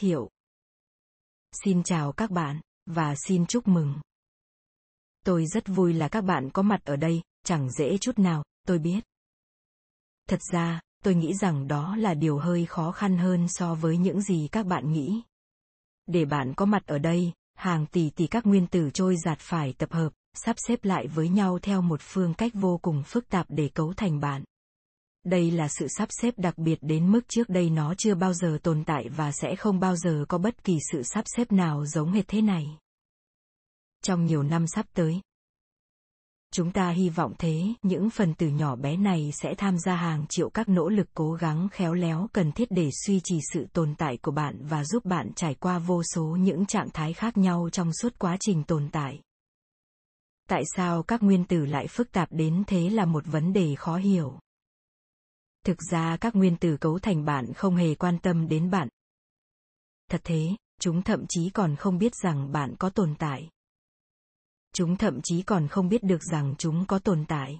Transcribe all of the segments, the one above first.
thiệu. Xin chào các bạn, và xin chúc mừng. Tôi rất vui là các bạn có mặt ở đây, chẳng dễ chút nào, tôi biết. Thật ra, tôi nghĩ rằng đó là điều hơi khó khăn hơn so với những gì các bạn nghĩ. Để bạn có mặt ở đây, hàng tỷ tỷ các nguyên tử trôi giạt phải tập hợp, sắp xếp lại với nhau theo một phương cách vô cùng phức tạp để cấu thành bạn. Đây là sự sắp xếp đặc biệt đến mức trước đây nó chưa bao giờ tồn tại và sẽ không bao giờ có bất kỳ sự sắp xếp nào giống hệt thế này. Trong nhiều năm sắp tới, chúng ta hy vọng thế những phần tử nhỏ bé này sẽ tham gia hàng triệu các nỗ lực cố gắng khéo léo cần thiết để suy trì sự tồn tại của bạn và giúp bạn trải qua vô số những trạng thái khác nhau trong suốt quá trình tồn tại tại sao các nguyên tử lại phức tạp đến thế là một vấn đề khó hiểu thực ra các nguyên tử cấu thành bạn không hề quan tâm đến bạn. Thật thế, chúng thậm chí còn không biết rằng bạn có tồn tại. Chúng thậm chí còn không biết được rằng chúng có tồn tại.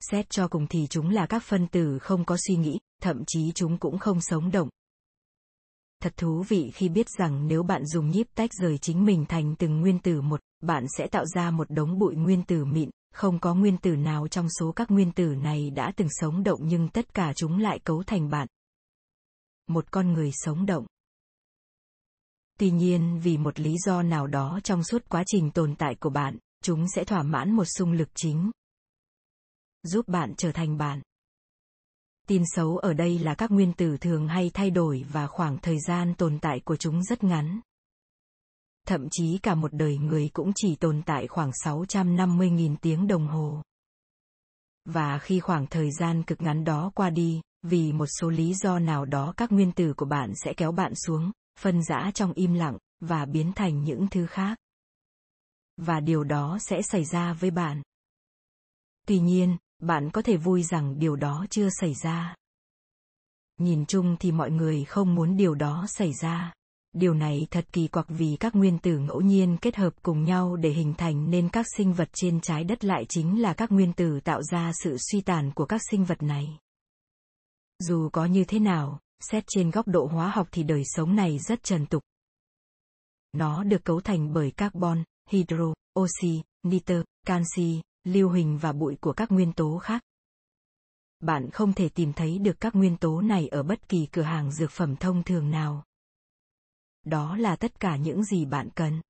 Xét cho cùng thì chúng là các phân tử không có suy nghĩ, thậm chí chúng cũng không sống động. Thật thú vị khi biết rằng nếu bạn dùng nhíp tách rời chính mình thành từng nguyên tử một, bạn sẽ tạo ra một đống bụi nguyên tử mịn không có nguyên tử nào trong số các nguyên tử này đã từng sống động nhưng tất cả chúng lại cấu thành bạn. Một con người sống động. Tuy nhiên, vì một lý do nào đó trong suốt quá trình tồn tại của bạn, chúng sẽ thỏa mãn một xung lực chính. Giúp bạn trở thành bạn. Tin xấu ở đây là các nguyên tử thường hay thay đổi và khoảng thời gian tồn tại của chúng rất ngắn thậm chí cả một đời người cũng chỉ tồn tại khoảng 650.000 tiếng đồng hồ. Và khi khoảng thời gian cực ngắn đó qua đi, vì một số lý do nào đó các nguyên tử của bạn sẽ kéo bạn xuống, phân rã trong im lặng, và biến thành những thứ khác. Và điều đó sẽ xảy ra với bạn. Tuy nhiên, bạn có thể vui rằng điều đó chưa xảy ra. Nhìn chung thì mọi người không muốn điều đó xảy ra điều này thật kỳ quặc vì các nguyên tử ngẫu nhiên kết hợp cùng nhau để hình thành nên các sinh vật trên trái đất lại chính là các nguyên tử tạo ra sự suy tàn của các sinh vật này. Dù có như thế nào, xét trên góc độ hóa học thì đời sống này rất trần tục. Nó được cấu thành bởi carbon hydro oxy nitơ, canxi, lưu huỳnh và bụi của các nguyên tố khác. Bạn không thể tìm thấy được các nguyên tố này ở bất kỳ cửa hàng dược phẩm thông thường nào đó là tất cả những gì bạn cần.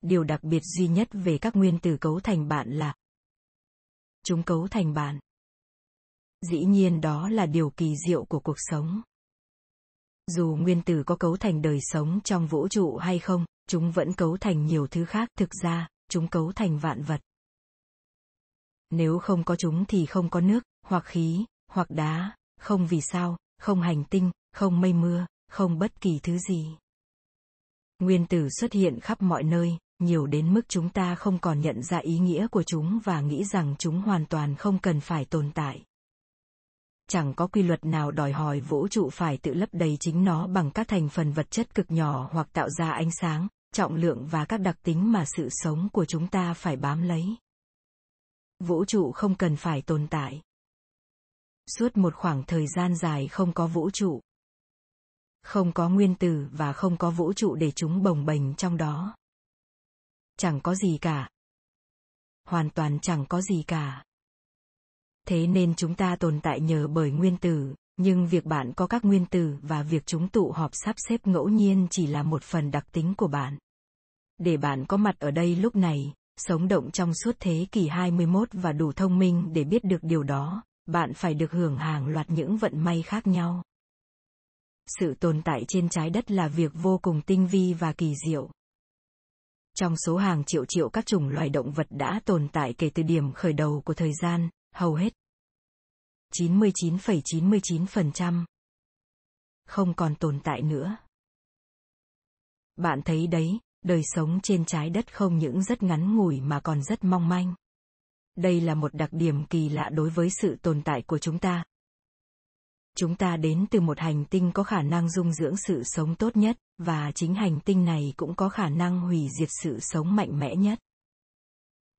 Điều đặc biệt duy nhất về các nguyên tử cấu thành bạn là, chúng cấu thành bạn. Dĩ nhiên đó là điều kỳ diệu của cuộc sống. Dù nguyên tử có cấu thành đời sống trong vũ trụ hay không, chúng vẫn cấu thành nhiều thứ khác. Thực ra, chúng cấu thành vạn vật. Nếu không có chúng thì không có nước, hoặc khí, hoặc đá, không vì sao, không hành tinh, không mây mưa, không bất kỳ thứ gì. Nguyên tử xuất hiện khắp mọi nơi, nhiều đến mức chúng ta không còn nhận ra ý nghĩa của chúng và nghĩ rằng chúng hoàn toàn không cần phải tồn tại. Chẳng có quy luật nào đòi hỏi vũ trụ phải tự lấp đầy chính nó bằng các thành phần vật chất cực nhỏ hoặc tạo ra ánh sáng, trọng lượng và các đặc tính mà sự sống của chúng ta phải bám lấy. Vũ trụ không cần phải tồn tại. Suốt một khoảng thời gian dài không có vũ trụ, không có nguyên tử và không có vũ trụ để chúng bồng bềnh trong đó. Chẳng có gì cả. Hoàn toàn chẳng có gì cả. Thế nên chúng ta tồn tại nhờ bởi nguyên tử nhưng việc bạn có các nguyên tử và việc chúng tụ họp sắp xếp ngẫu nhiên chỉ là một phần đặc tính của bạn. Để bạn có mặt ở đây lúc này, sống động trong suốt thế kỷ 21 và đủ thông minh để biết được điều đó, bạn phải được hưởng hàng loạt những vận may khác nhau sự tồn tại trên trái đất là việc vô cùng tinh vi và kỳ diệu. Trong số hàng triệu triệu các chủng loài động vật đã tồn tại kể từ điểm khởi đầu của thời gian, hầu hết 99,99% không còn tồn tại nữa. Bạn thấy đấy, đời sống trên trái đất không những rất ngắn ngủi mà còn rất mong manh. Đây là một đặc điểm kỳ lạ đối với sự tồn tại của chúng ta, chúng ta đến từ một hành tinh có khả năng dung dưỡng sự sống tốt nhất và chính hành tinh này cũng có khả năng hủy diệt sự sống mạnh mẽ nhất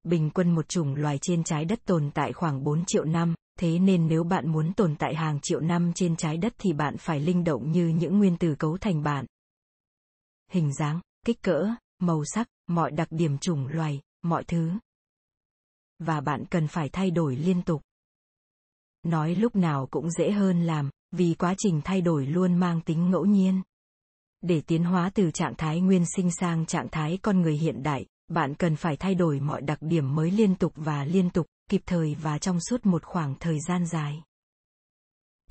bình quân một chủng loài trên trái đất tồn tại khoảng 4 triệu năm Thế nên nếu bạn muốn tồn tại hàng triệu năm trên trái đất thì bạn phải linh động như những nguyên tử cấu thành bạn. Hình dáng, kích cỡ, màu sắc, mọi đặc điểm chủng loài, mọi thứ. Và bạn cần phải thay đổi liên tục. Nói lúc nào cũng dễ hơn làm, vì quá trình thay đổi luôn mang tính ngẫu nhiên. Để tiến hóa từ trạng thái nguyên sinh sang trạng thái con người hiện đại, bạn cần phải thay đổi mọi đặc điểm mới liên tục và liên tục, kịp thời và trong suốt một khoảng thời gian dài.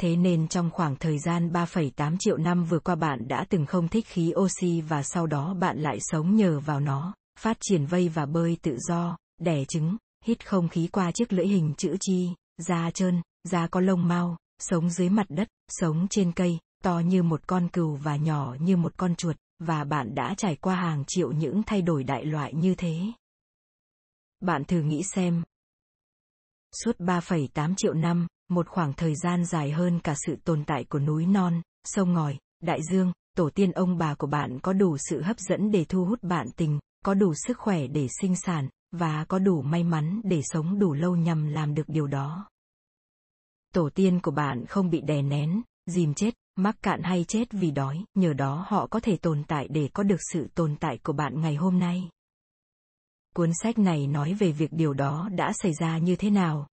Thế nên trong khoảng thời gian 3,8 triệu năm vừa qua bạn đã từng không thích khí oxy và sau đó bạn lại sống nhờ vào nó, phát triển vây và bơi tự do, đẻ trứng, hít không khí qua chiếc lưỡi hình chữ chi, da trơn, da có lông mau, sống dưới mặt đất, sống trên cây, to như một con cừu và nhỏ như một con chuột, và bạn đã trải qua hàng triệu những thay đổi đại loại như thế. Bạn thử nghĩ xem. Suốt 3,8 triệu năm, một khoảng thời gian dài hơn cả sự tồn tại của núi non, sông ngòi, đại dương, tổ tiên ông bà của bạn có đủ sự hấp dẫn để thu hút bạn tình, có đủ sức khỏe để sinh sản, và có đủ may mắn để sống đủ lâu nhằm làm được điều đó. Tổ tiên của bạn không bị đè nén, dìm chết, mắc cạn hay chết vì đói, nhờ đó họ có thể tồn tại để có được sự tồn tại của bạn ngày hôm nay. Cuốn sách này nói về việc điều đó đã xảy ra như thế nào.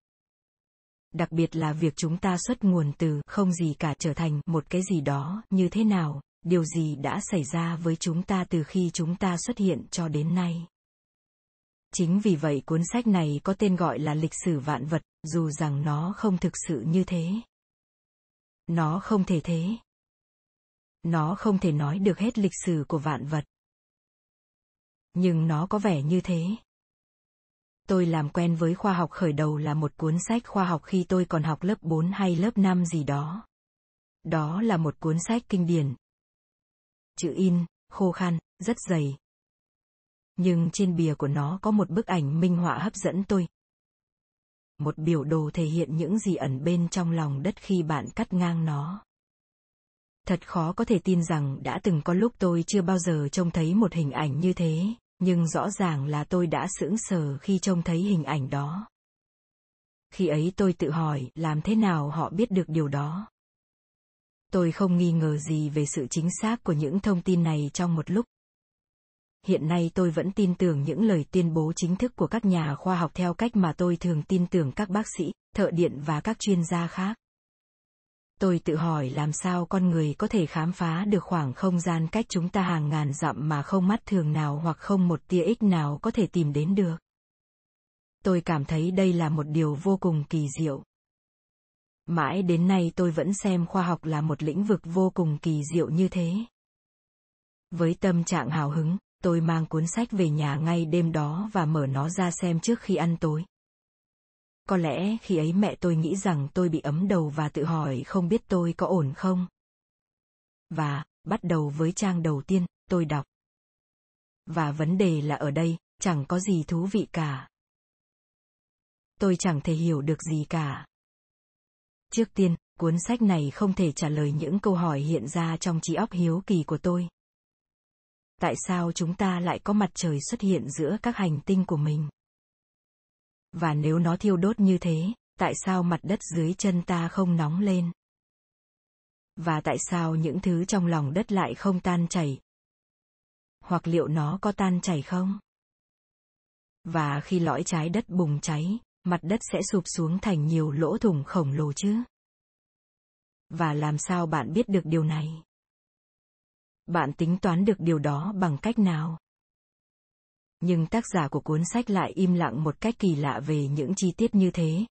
Đặc biệt là việc chúng ta xuất nguồn từ không gì cả trở thành một cái gì đó như thế nào, điều gì đã xảy ra với chúng ta từ khi chúng ta xuất hiện cho đến nay. Chính vì vậy cuốn sách này có tên gọi là lịch sử vạn vật, dù rằng nó không thực sự như thế. Nó không thể thế. Nó không thể nói được hết lịch sử của vạn vật. Nhưng nó có vẻ như thế. Tôi làm quen với khoa học khởi đầu là một cuốn sách khoa học khi tôi còn học lớp 4 hay lớp 5 gì đó. Đó là một cuốn sách kinh điển. Chữ in, khô khan, rất dày. Nhưng trên bìa của nó có một bức ảnh minh họa hấp dẫn tôi, một biểu đồ thể hiện những gì ẩn bên trong lòng đất khi bạn cắt ngang nó. Thật khó có thể tin rằng đã từng có lúc tôi chưa bao giờ trông thấy một hình ảnh như thế, nhưng rõ ràng là tôi đã sững sờ khi trông thấy hình ảnh đó. Khi ấy tôi tự hỏi làm thế nào họ biết được điều đó. Tôi không nghi ngờ gì về sự chính xác của những thông tin này trong một lúc hiện nay tôi vẫn tin tưởng những lời tuyên bố chính thức của các nhà khoa học theo cách mà tôi thường tin tưởng các bác sĩ, thợ điện và các chuyên gia khác. Tôi tự hỏi làm sao con người có thể khám phá được khoảng không gian cách chúng ta hàng ngàn dặm mà không mắt thường nào hoặc không một tia ích nào có thể tìm đến được. Tôi cảm thấy đây là một điều vô cùng kỳ diệu. Mãi đến nay tôi vẫn xem khoa học là một lĩnh vực vô cùng kỳ diệu như thế. Với tâm trạng hào hứng tôi mang cuốn sách về nhà ngay đêm đó và mở nó ra xem trước khi ăn tối. Có lẽ khi ấy mẹ tôi nghĩ rằng tôi bị ấm đầu và tự hỏi không biết tôi có ổn không. Và, bắt đầu với trang đầu tiên, tôi đọc. Và vấn đề là ở đây, chẳng có gì thú vị cả. Tôi chẳng thể hiểu được gì cả. Trước tiên, cuốn sách này không thể trả lời những câu hỏi hiện ra trong trí óc hiếu kỳ của tôi tại sao chúng ta lại có mặt trời xuất hiện giữa các hành tinh của mình? Và nếu nó thiêu đốt như thế, tại sao mặt đất dưới chân ta không nóng lên? Và tại sao những thứ trong lòng đất lại không tan chảy? Hoặc liệu nó có tan chảy không? Và khi lõi trái đất bùng cháy, mặt đất sẽ sụp xuống thành nhiều lỗ thủng khổng lồ chứ? Và làm sao bạn biết được điều này? Bạn tính toán được điều đó bằng cách nào? Nhưng tác giả của cuốn sách lại im lặng một cách kỳ lạ về những chi tiết như thế.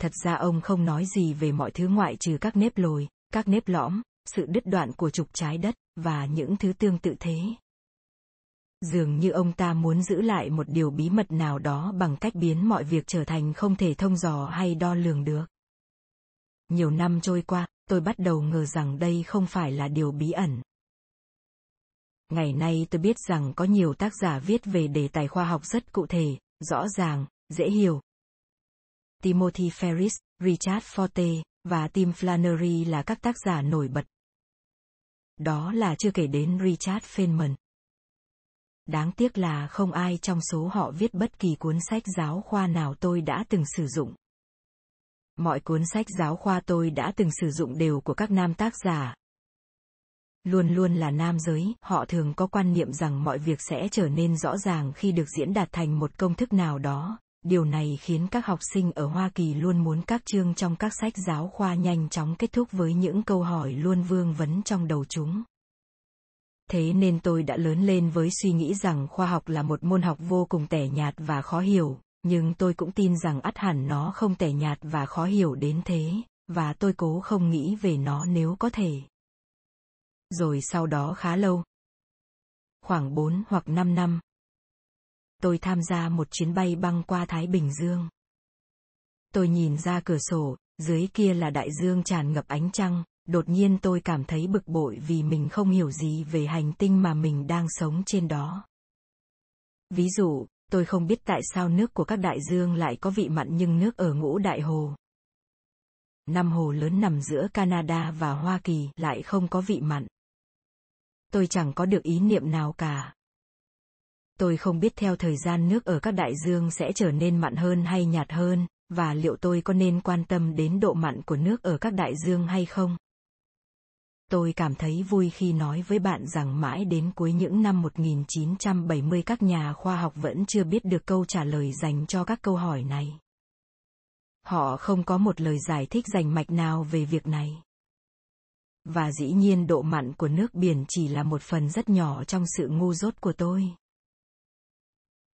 Thật ra ông không nói gì về mọi thứ ngoại trừ các nếp lồi, các nếp lõm, sự đứt đoạn của trục trái đất và những thứ tương tự thế. Dường như ông ta muốn giữ lại một điều bí mật nào đó bằng cách biến mọi việc trở thành không thể thông dò hay đo lường được. Nhiều năm trôi qua, tôi bắt đầu ngờ rằng đây không phải là điều bí ẩn ngày nay tôi biết rằng có nhiều tác giả viết về đề tài khoa học rất cụ thể, rõ ràng, dễ hiểu. Timothy ferris, richard forte và tim flannery là các tác giả nổi bật. Đó là chưa kể đến richard feynman. Đáng tiếc là không ai trong số họ viết bất kỳ cuốn sách giáo khoa nào tôi đã từng sử dụng. Mọi cuốn sách giáo khoa tôi đã từng sử dụng đều của các nam tác giả. Luôn luôn là nam giới, họ thường có quan niệm rằng mọi việc sẽ trở nên rõ ràng khi được diễn đạt thành một công thức nào đó. Điều này khiến các học sinh ở Hoa Kỳ luôn muốn các chương trong các sách giáo khoa nhanh chóng kết thúc với những câu hỏi luôn vương vấn trong đầu chúng. Thế nên tôi đã lớn lên với suy nghĩ rằng khoa học là một môn học vô cùng tẻ nhạt và khó hiểu, nhưng tôi cũng tin rằng ắt hẳn nó không tẻ nhạt và khó hiểu đến thế, và tôi cố không nghĩ về nó nếu có thể. Rồi sau đó khá lâu, khoảng 4 hoặc 5 năm, tôi tham gia một chuyến bay băng qua Thái Bình Dương. Tôi nhìn ra cửa sổ, dưới kia là đại dương tràn ngập ánh trăng, đột nhiên tôi cảm thấy bực bội vì mình không hiểu gì về hành tinh mà mình đang sống trên đó. Ví dụ, tôi không biết tại sao nước của các đại dương lại có vị mặn nhưng nước ở ngũ đại hồ. Năm hồ lớn nằm giữa Canada và Hoa Kỳ lại không có vị mặn. Tôi chẳng có được ý niệm nào cả. Tôi không biết theo thời gian nước ở các đại dương sẽ trở nên mặn hơn hay nhạt hơn, và liệu tôi có nên quan tâm đến độ mặn của nước ở các đại dương hay không? Tôi cảm thấy vui khi nói với bạn rằng mãi đến cuối những năm 1970 các nhà khoa học vẫn chưa biết được câu trả lời dành cho các câu hỏi này. Họ không có một lời giải thích rành mạch nào về việc này. Và dĩ nhiên độ mặn của nước biển chỉ là một phần rất nhỏ trong sự ngu dốt của tôi.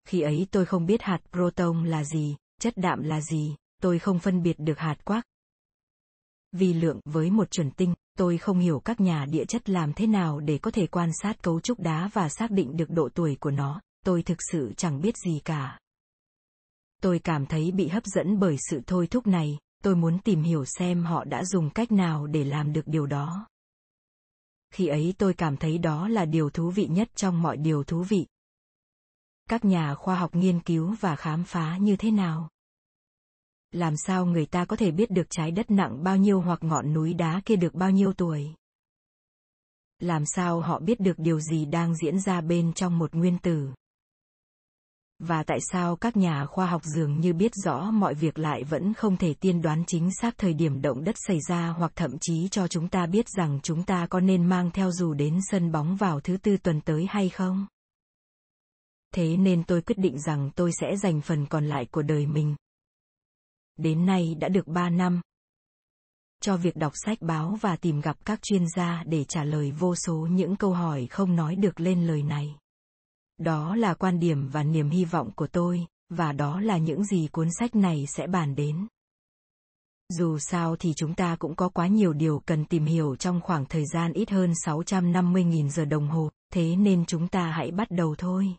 Khi ấy tôi không biết hạt proton là gì, chất đạm là gì, tôi không phân biệt được hạt quark. Vì lượng với một chuẩn tinh, tôi không hiểu các nhà địa chất làm thế nào để có thể quan sát cấu trúc đá và xác định được độ tuổi của nó, tôi thực sự chẳng biết gì cả. Tôi cảm thấy bị hấp dẫn bởi sự thôi thúc này, tôi muốn tìm hiểu xem họ đã dùng cách nào để làm được điều đó. Khi ấy tôi cảm thấy đó là điều thú vị nhất trong mọi điều thú vị. Các nhà khoa học nghiên cứu và khám phá như thế nào? làm sao người ta có thể biết được trái đất nặng bao nhiêu hoặc ngọn núi đá kia được bao nhiêu tuổi? Làm sao họ biết được điều gì đang diễn ra bên trong một nguyên tử? Và tại sao các nhà khoa học dường như biết rõ mọi việc lại vẫn không thể tiên đoán chính xác thời điểm động đất xảy ra hoặc thậm chí cho chúng ta biết rằng chúng ta có nên mang theo dù đến sân bóng vào thứ tư tuần tới hay không? Thế nên tôi quyết định rằng tôi sẽ dành phần còn lại của đời mình, đến nay đã được 3 năm. Cho việc đọc sách báo và tìm gặp các chuyên gia để trả lời vô số những câu hỏi không nói được lên lời này. Đó là quan điểm và niềm hy vọng của tôi, và đó là những gì cuốn sách này sẽ bàn đến. Dù sao thì chúng ta cũng có quá nhiều điều cần tìm hiểu trong khoảng thời gian ít hơn 650.000 giờ đồng hồ, thế nên chúng ta hãy bắt đầu thôi.